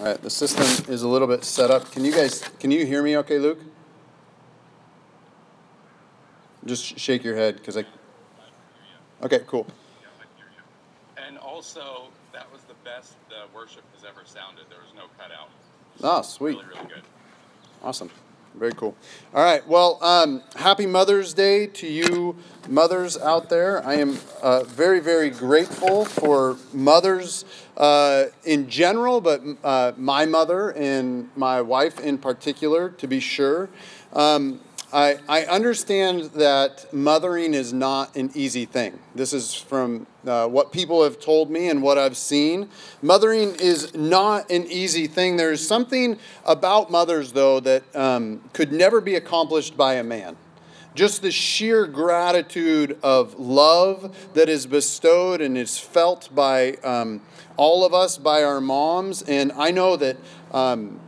All right, the system is a little bit set up. Can you guys, can you hear me okay, Luke? Just shake your head because I. Okay, cool. And also, that was the best the worship has ever sounded. There was no cutout. Oh, sweet. Really, really good. Awesome. Very cool. All right. Well, um, happy Mother's Day to you, mothers out there. I am uh, very, very grateful for mothers uh, in general, but uh, my mother and my wife in particular, to be sure. Um, I, I understand that mothering is not an easy thing. This is from uh, what people have told me and what I've seen. Mothering is not an easy thing. There's something about mothers, though, that um, could never be accomplished by a man. Just the sheer gratitude of love that is bestowed and is felt by um, all of us, by our moms. And I know that um,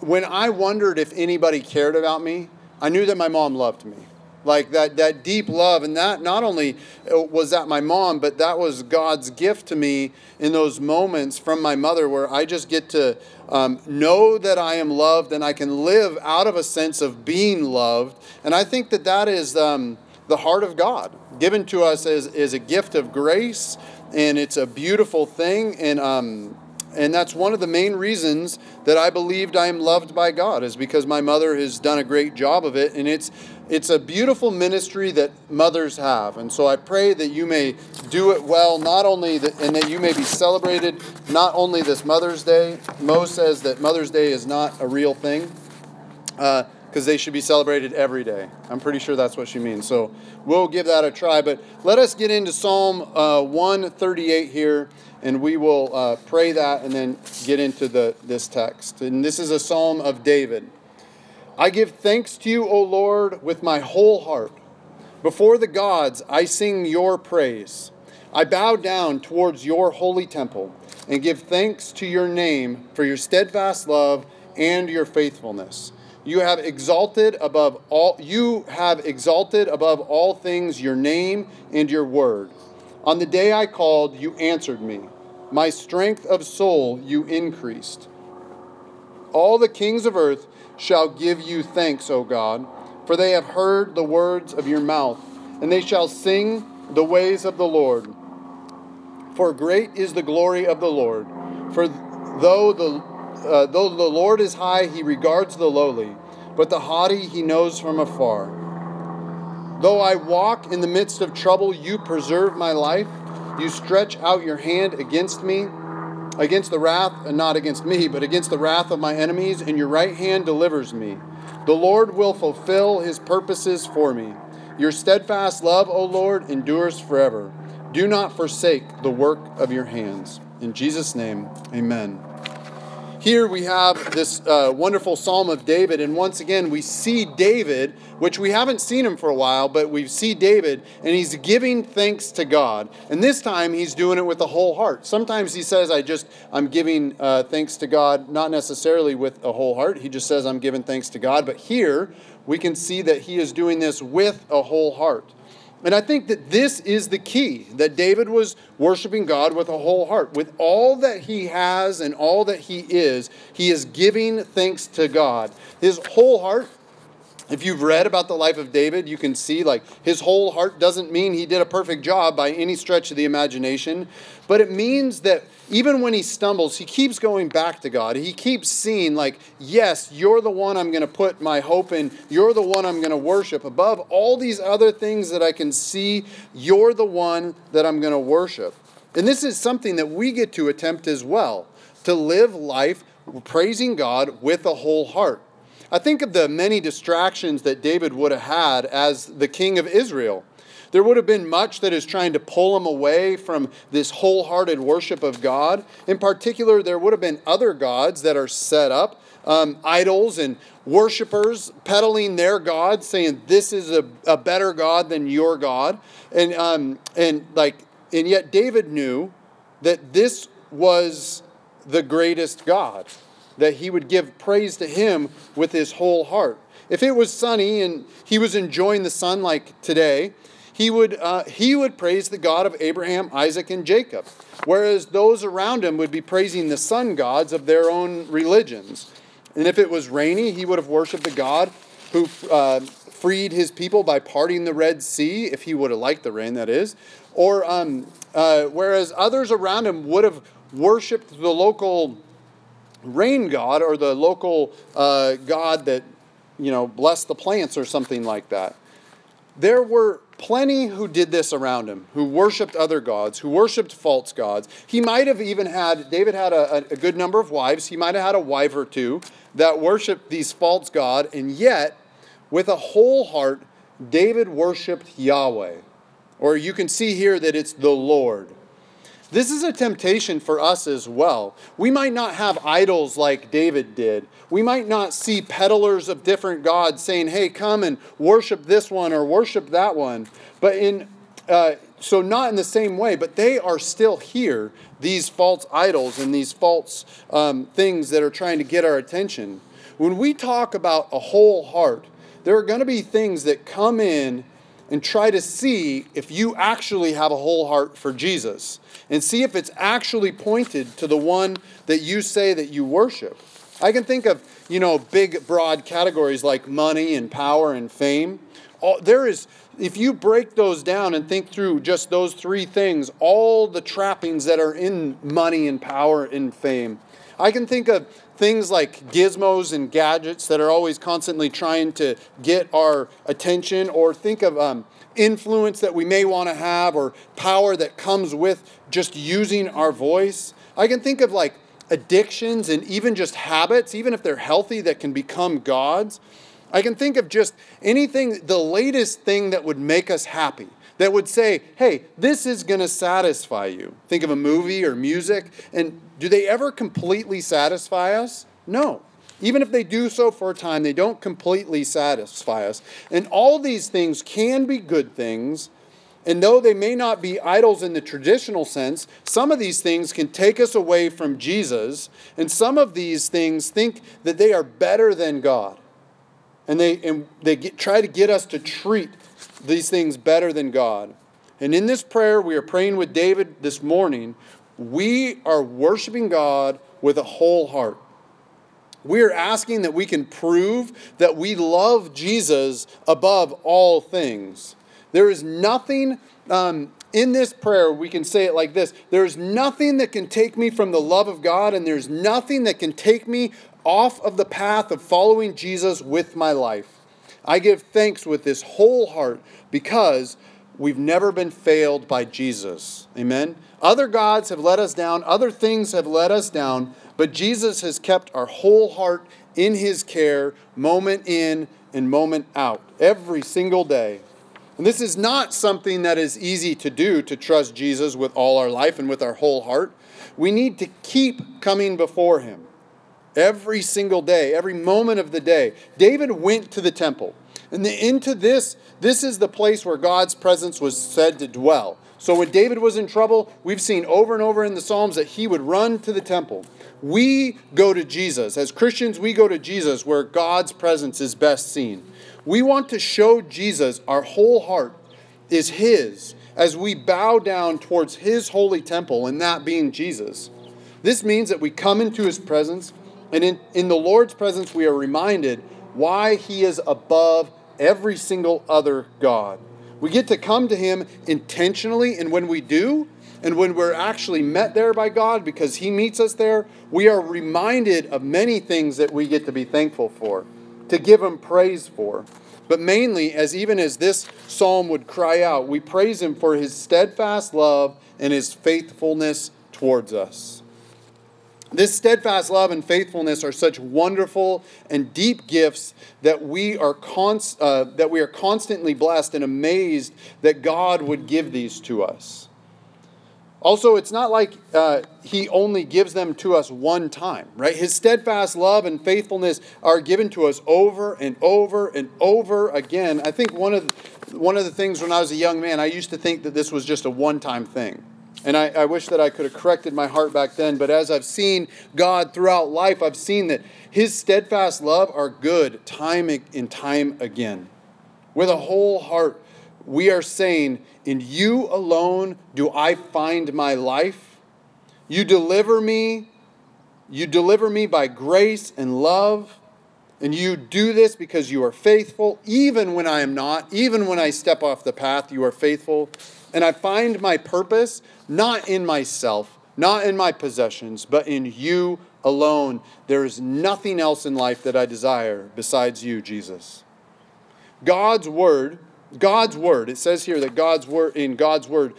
when I wondered if anybody cared about me, I knew that my mom loved me. Like that, that deep love. And that not only was that my mom, but that was God's gift to me in those moments from my mother where I just get to um, know that I am loved and I can live out of a sense of being loved. And I think that that is um, the heart of God given to us as, as a gift of grace. And it's a beautiful thing. And, um, and that's one of the main reasons that I believed I am loved by God is because my mother has done a great job of it and it's it's a beautiful ministry that mothers have. And so I pray that you may do it well not only that, and that you may be celebrated not only this Mother's Day. Mo says that Mother's Day is not a real thing. Uh, because they should be celebrated every day. I'm pretty sure that's what she means. So we'll give that a try. But let us get into Psalm uh, 138 here and we will uh, pray that and then get into the, this text. And this is a psalm of David. I give thanks to you, O Lord, with my whole heart. Before the gods, I sing your praise. I bow down towards your holy temple and give thanks to your name for your steadfast love and your faithfulness. You have exalted above all you have exalted above all things your name and your word. On the day I called, you answered me. My strength of soul you increased. All the kings of earth shall give you thanks, O God, for they have heard the words of your mouth, and they shall sing the ways of the Lord. For great is the glory of the Lord. For though the uh, though the Lord is high, he regards the lowly, but the haughty he knows from afar. Though I walk in the midst of trouble, you preserve my life. You stretch out your hand against me, against the wrath, and not against me, but against the wrath of my enemies, and your right hand delivers me. The Lord will fulfill his purposes for me. Your steadfast love, O Lord, endures forever. Do not forsake the work of your hands. In Jesus' name, amen. Here we have this uh, wonderful Psalm of David, and once again we see David, which we haven't seen him for a while, but we see David, and he's giving thanks to God. And this time he's doing it with a whole heart. Sometimes he says, "I just I'm giving uh, thanks to God," not necessarily with a whole heart. He just says, "I'm giving thanks to God." But here we can see that he is doing this with a whole heart. And I think that this is the key that David was worshiping God with a whole heart. With all that he has and all that he is, he is giving thanks to God. His whole heart, if you've read about the life of David, you can see like his whole heart doesn't mean he did a perfect job by any stretch of the imagination, but it means that even when he stumbles, he keeps going back to God. He keeps seeing, like, yes, you're the one I'm going to put my hope in. You're the one I'm going to worship. Above all these other things that I can see, you're the one that I'm going to worship. And this is something that we get to attempt as well to live life praising God with a whole heart. I think of the many distractions that David would have had as the king of Israel. There would have been much that is trying to pull him away from this wholehearted worship of God. In particular, there would have been other gods that are set up, um, idols and worshipers peddling their God, saying this is a, a better God than your God. And, um, and, like, and yet David knew that this was the greatest God, that he would give praise to him with his whole heart. If it was sunny and he was enjoying the sun like today, he would, uh, he would praise the God of Abraham, Isaac, and Jacob, whereas those around him would be praising the sun gods of their own religions. And if it was rainy, he would have worshiped the God who uh, freed his people by parting the Red Sea, if he would have liked the rain, that is. Or um, uh, whereas others around him would have worshiped the local rain god or the local uh, god that, you know, blessed the plants or something like that. There were plenty who did this around him, who worshiped other gods, who worshiped false gods. He might have even had, David had a, a good number of wives. He might have had a wife or two that worshiped these false gods, and yet, with a whole heart, David worshiped Yahweh. Or you can see here that it's the Lord. This is a temptation for us as well. We might not have idols like David did. We might not see peddlers of different gods saying, hey, come and worship this one or worship that one. But in, uh, so not in the same way, but they are still here, these false idols and these false um, things that are trying to get our attention. When we talk about a whole heart, there are going to be things that come in and try to see if you actually have a whole heart for Jesus and see if it's actually pointed to the one that you say that you worship. I can think of, you know, big broad categories like money and power and fame. All, there is if you break those down and think through just those three things, all the trappings that are in money and power and fame. I can think of things like gizmos and gadgets that are always constantly trying to get our attention, or think of um, influence that we may want to have, or power that comes with just using our voice. I can think of like addictions and even just habits, even if they're healthy, that can become gods. I can think of just anything, the latest thing that would make us happy that would say, hey, this is going to satisfy you. Think of a movie or music, and do they ever completely satisfy us? No. Even if they do so for a time, they don't completely satisfy us. And all these things can be good things. And though they may not be idols in the traditional sense, some of these things can take us away from Jesus. And some of these things think that they are better than God. And they, and they get, try to get us to treat these things better than God. And in this prayer, we are praying with David this morning. We are worshiping God with a whole heart. We are asking that we can prove that we love Jesus above all things. There is nothing um, in this prayer, we can say it like this There's nothing that can take me from the love of God, and there's nothing that can take me off of the path of following Jesus with my life. I give thanks with this whole heart because we've never been failed by Jesus. Amen. Other gods have let us down, other things have let us down, but Jesus has kept our whole heart in his care, moment in and moment out, every single day. And this is not something that is easy to do to trust Jesus with all our life and with our whole heart. We need to keep coming before him every single day, every moment of the day. David went to the temple. And the, into this, this is the place where God's presence was said to dwell. So when David was in trouble, we've seen over and over in the Psalms that he would run to the temple. We go to Jesus. As Christians, we go to Jesus where God's presence is best seen. We want to show Jesus our whole heart is his as we bow down towards his holy temple, and that being Jesus. This means that we come into his presence and in, in the Lord's presence, we are reminded why He is above every single other God. We get to come to Him intentionally, and when we do, and when we're actually met there by God because He meets us there, we are reminded of many things that we get to be thankful for, to give Him praise for. But mainly, as even as this psalm would cry out, we praise Him for His steadfast love and His faithfulness towards us. This steadfast love and faithfulness are such wonderful and deep gifts that we are const, uh, that we are constantly blessed and amazed that God would give these to us. Also, it's not like uh, He only gives them to us one time, right? His steadfast love and faithfulness are given to us over and over and over again. I think one of the, one of the things when I was a young man, I used to think that this was just a one-time thing and I, I, wish that I could have corrected my heart back then. But as I've seen God throughout life, I've seen that His steadfast love are good time and time again. With a whole heart, we are saying, In you alone do I find my life. You deliver me. You deliver me by grace and love. And you do this because you are faithful, even when I am not, even when I step off the path, you are faithful. And I find my purpose not in myself, not in my possessions, but in you alone. There is nothing else in life that I desire besides you, Jesus. God's word, God's word, it says here that God's word, in God's word,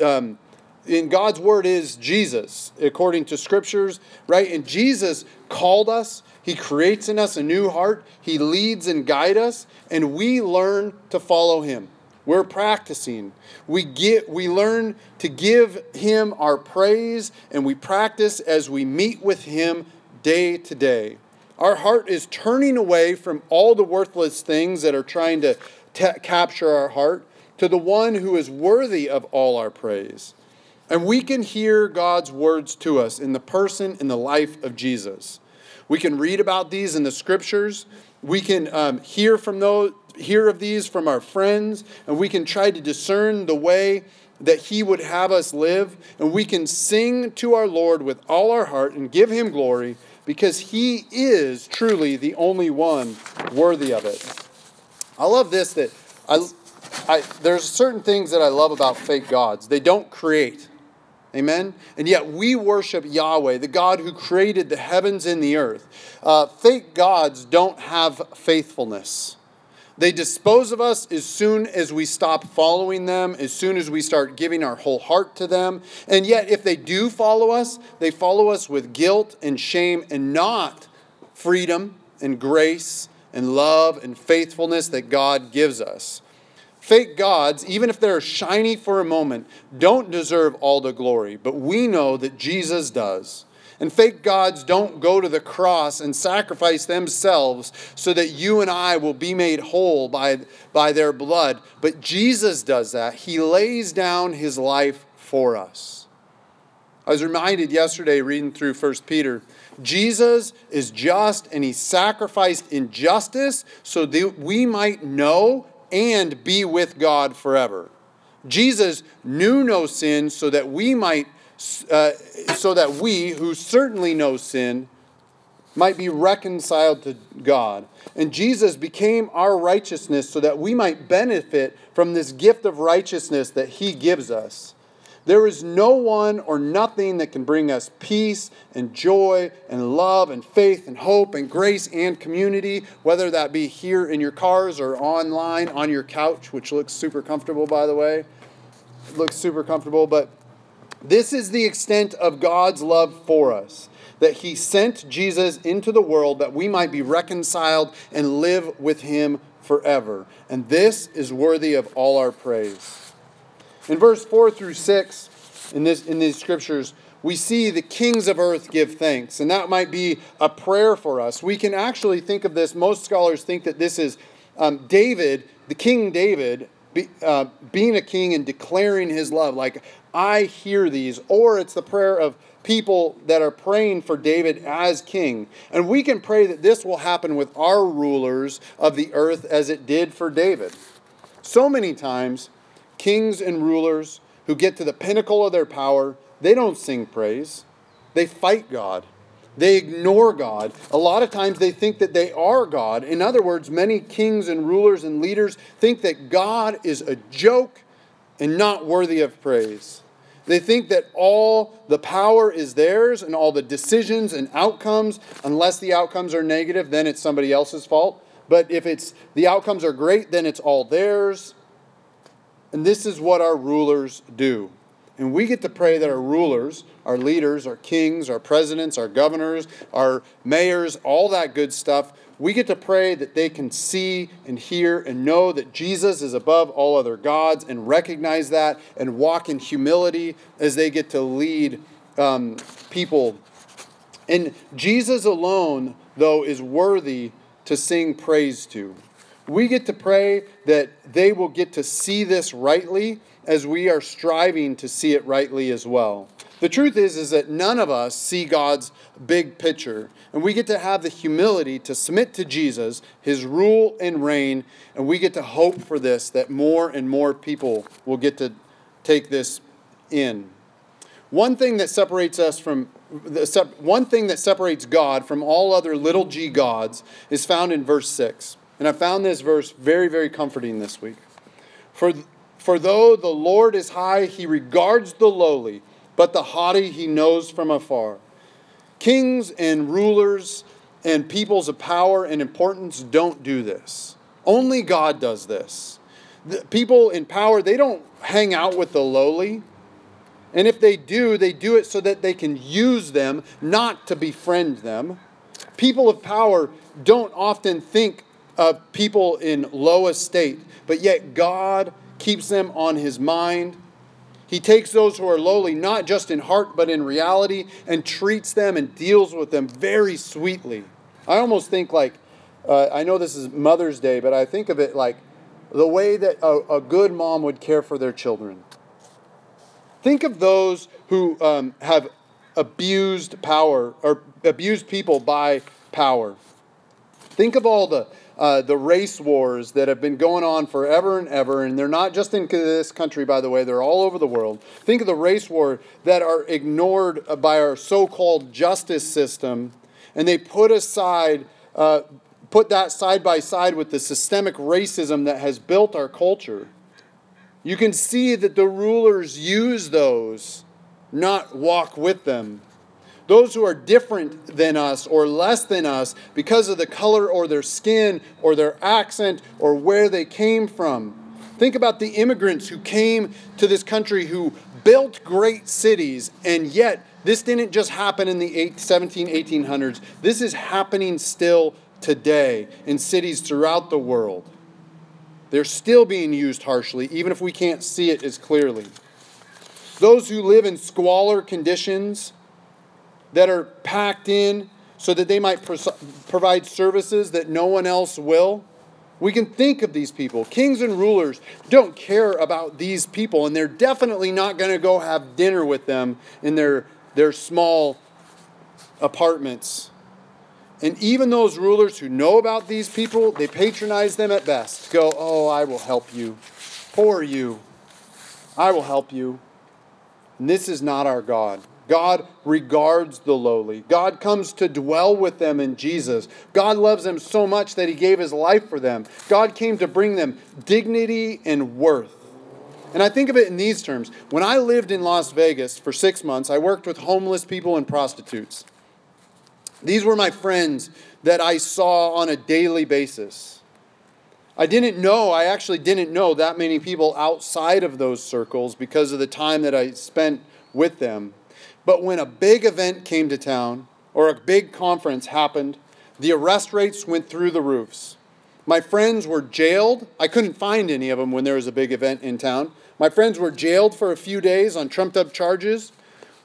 um, in God's word is Jesus, according to scriptures, right? And Jesus called us, He creates in us a new heart, He leads and guides us, and we learn to follow Him. We're practicing. We get we learn to give him our praise and we practice as we meet with him day to day. Our heart is turning away from all the worthless things that are trying to t- capture our heart to the one who is worthy of all our praise. And we can hear God's words to us in the person and the life of Jesus. We can read about these in the scriptures. We can um, hear from those, hear of these from our friends, and we can try to discern the way that He would have us live, and we can sing to our Lord with all our heart and give Him glory because He is truly the only one worthy of it. I love this that I, I, there's certain things that I love about fake gods. They don't create. Amen? And yet we worship Yahweh, the God who created the heavens and the earth. Uh, fake gods don't have faithfulness. They dispose of us as soon as we stop following them, as soon as we start giving our whole heart to them. And yet, if they do follow us, they follow us with guilt and shame and not freedom and grace and love and faithfulness that God gives us. Fake gods, even if they're shiny for a moment, don't deserve all the glory, but we know that Jesus does. And fake gods don't go to the cross and sacrifice themselves so that you and I will be made whole by, by their blood. But Jesus does that. He lays down his life for us. I was reminded yesterday reading through 1 Peter. Jesus is just and he sacrificed injustice so that we might know and be with God forever. Jesus knew no sin so that we might uh, so that we who certainly know sin might be reconciled to God. And Jesus became our righteousness so that we might benefit from this gift of righteousness that he gives us. There is no one or nothing that can bring us peace and joy and love and faith and hope and grace and community, whether that be here in your cars or online on your couch, which looks super comfortable, by the way. It looks super comfortable, but this is the extent of God's love for us that he sent Jesus into the world that we might be reconciled and live with him forever. And this is worthy of all our praise. In verse 4 through 6, in, this, in these scriptures, we see the kings of earth give thanks. And that might be a prayer for us. We can actually think of this, most scholars think that this is um, David, the King David, be, uh, being a king and declaring his love. Like, I hear these. Or it's the prayer of people that are praying for David as king. And we can pray that this will happen with our rulers of the earth as it did for David. So many times, kings and rulers who get to the pinnacle of their power, they don't sing praise. They fight God. They ignore God. A lot of times they think that they are God. In other words, many kings and rulers and leaders think that God is a joke and not worthy of praise. They think that all the power is theirs and all the decisions and outcomes, unless the outcomes are negative, then it's somebody else's fault. But if it's the outcomes are great, then it's all theirs. And this is what our rulers do. And we get to pray that our rulers, our leaders, our kings, our presidents, our governors, our mayors, all that good stuff, we get to pray that they can see and hear and know that Jesus is above all other gods and recognize that and walk in humility as they get to lead um, people. And Jesus alone, though, is worthy to sing praise to. We get to pray that they will get to see this rightly as we are striving to see it rightly as well. The truth is is that none of us see God's big picture, and we get to have the humility to submit to Jesus, his rule and reign, and we get to hope for this that more and more people will get to take this in. One thing that separates us from the one thing that separates God from all other little g gods is found in verse 6. And I found this verse very, very comforting this week. For, for though the Lord is high, he regards the lowly, but the haughty he knows from afar. Kings and rulers and peoples of power and importance don't do this. Only God does this. The people in power, they don't hang out with the lowly. And if they do, they do it so that they can use them, not to befriend them. People of power don't often think of people in low estate, but yet God keeps them on his mind. He takes those who are lowly, not just in heart, but in reality, and treats them and deals with them very sweetly. I almost think like, uh, I know this is Mother's Day, but I think of it like the way that a, a good mom would care for their children. Think of those who um, have abused power or abused people by power. Think of all the uh, the race wars that have been going on forever and ever, and they're not just in this country, by the way, they're all over the world. Think of the race war that are ignored by our so called justice system, and they put aside, uh, put that side by side with the systemic racism that has built our culture. You can see that the rulers use those, not walk with them. Those who are different than us or less than us because of the color or their skin or their accent or where they came from. Think about the immigrants who came to this country who built great cities, and yet this didn't just happen in the 17, 1800s. This is happening still today in cities throughout the world. They're still being used harshly, even if we can't see it as clearly. Those who live in squalor conditions, that are packed in so that they might provide services that no one else will. We can think of these people. Kings and rulers don't care about these people, and they're definitely not going to go have dinner with them in their, their small apartments. And even those rulers who know about these people, they patronize them at best. Go, oh, I will help you. Poor you. I will help you. And this is not our God. God regards the lowly. God comes to dwell with them in Jesus. God loves them so much that he gave his life for them. God came to bring them dignity and worth. And I think of it in these terms. When I lived in Las Vegas for six months, I worked with homeless people and prostitutes. These were my friends that I saw on a daily basis. I didn't know, I actually didn't know that many people outside of those circles because of the time that I spent with them. But when a big event came to town or a big conference happened, the arrest rates went through the roofs. My friends were jailed. I couldn't find any of them when there was a big event in town. My friends were jailed for a few days on trumped up charges,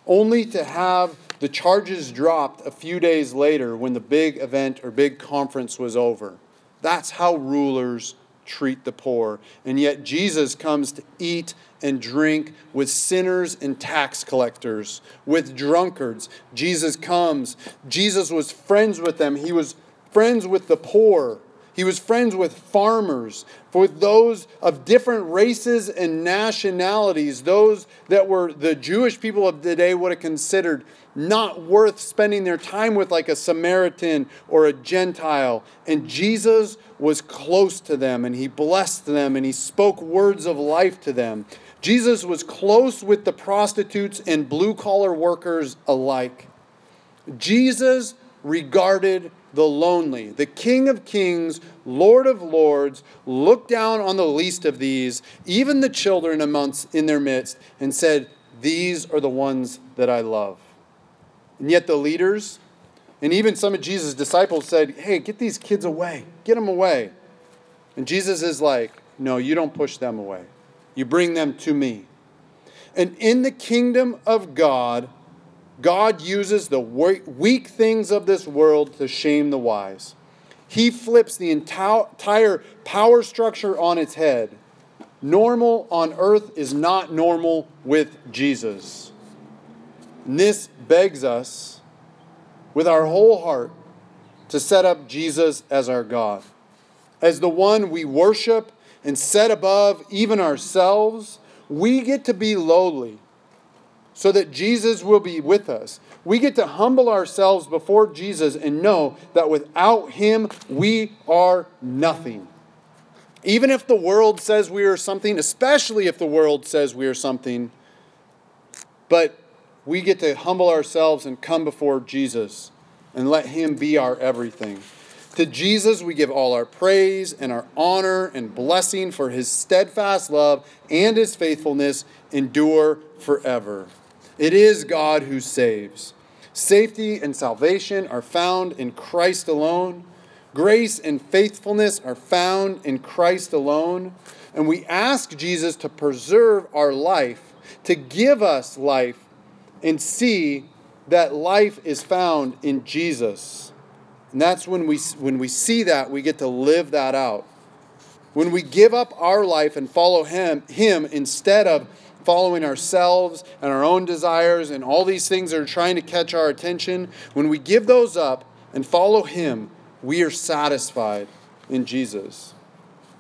only to have the charges dropped a few days later when the big event or big conference was over. That's how rulers treat the poor. And yet Jesus comes to eat and drink with sinners and tax collectors, with drunkards. Jesus comes. Jesus was friends with them. He was friends with the poor. He was friends with farmers, with those of different races and nationalities, those that were the Jewish people of the day would have considered not worth spending their time with, like a Samaritan or a Gentile. And Jesus was close to them, and he blessed them, and he spoke words of life to them. Jesus was close with the prostitutes and blue collar workers alike. Jesus regarded the lonely. The King of Kings, Lord of Lords, looked down on the least of these, even the children amongst in their midst, and said, These are the ones that I love. And yet the leaders, and even some of Jesus' disciples said, Hey, get these kids away. Get them away. And Jesus is like, No, you don't push them away. You bring them to me. And in the kingdom of God, God uses the weak things of this world to shame the wise. He flips the entire power structure on its head. Normal on earth is not normal with Jesus. And this begs us with our whole heart to set up Jesus as our God, as the one we worship and set above even ourselves. We get to be lowly so that Jesus will be with us. We get to humble ourselves before Jesus and know that without him, we are nothing. Even if the world says we are something, especially if the world says we are something, but we get to humble ourselves and come before Jesus and let Him be our everything. To Jesus, we give all our praise and our honor and blessing for His steadfast love and His faithfulness endure forever. It is God who saves. Safety and salvation are found in Christ alone. Grace and faithfulness are found in Christ alone. And we ask Jesus to preserve our life, to give us life and see that life is found in Jesus. And that's when we, when we see that, we get to live that out. When we give up our life and follow Him, Him instead of following ourselves and our own desires and all these things that are trying to catch our attention, when we give those up and follow Him, we are satisfied in Jesus.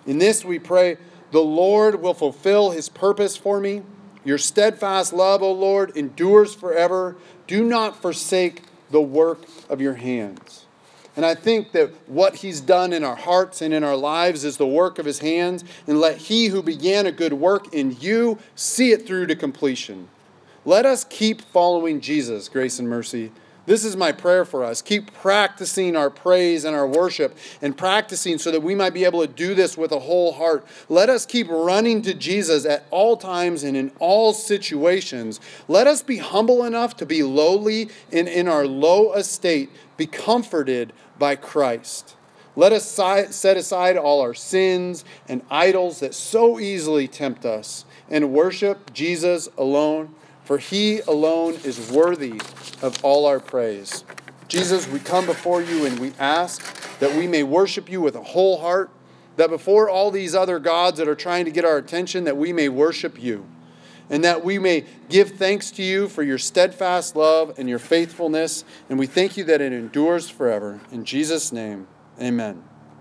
In this, we pray, the Lord will fulfill His purpose for me your steadfast love, O Lord, endures forever. Do not forsake the work of your hands. And I think that what he's done in our hearts and in our lives is the work of his hands. And let he who began a good work in you see it through to completion. Let us keep following Jesus, grace and mercy this is my prayer for us. Keep practicing our praise and our worship and practicing so that we might be able to do this with a whole heart. Let us keep running to Jesus at all times and in all situations. Let us be humble enough to be lowly and in our low estate be comforted by Christ. Let us set aside all our sins and idols that so easily tempt us and worship Jesus alone for he alone is worthy of all our praise. Jesus, we come before you and we ask that we may worship you with a whole heart, that before all these other gods that are trying to get our attention, that we may worship you, and that we may give thanks to you for your steadfast love and your faithfulness. And we thank you that it endures forever. In Jesus' name, amen.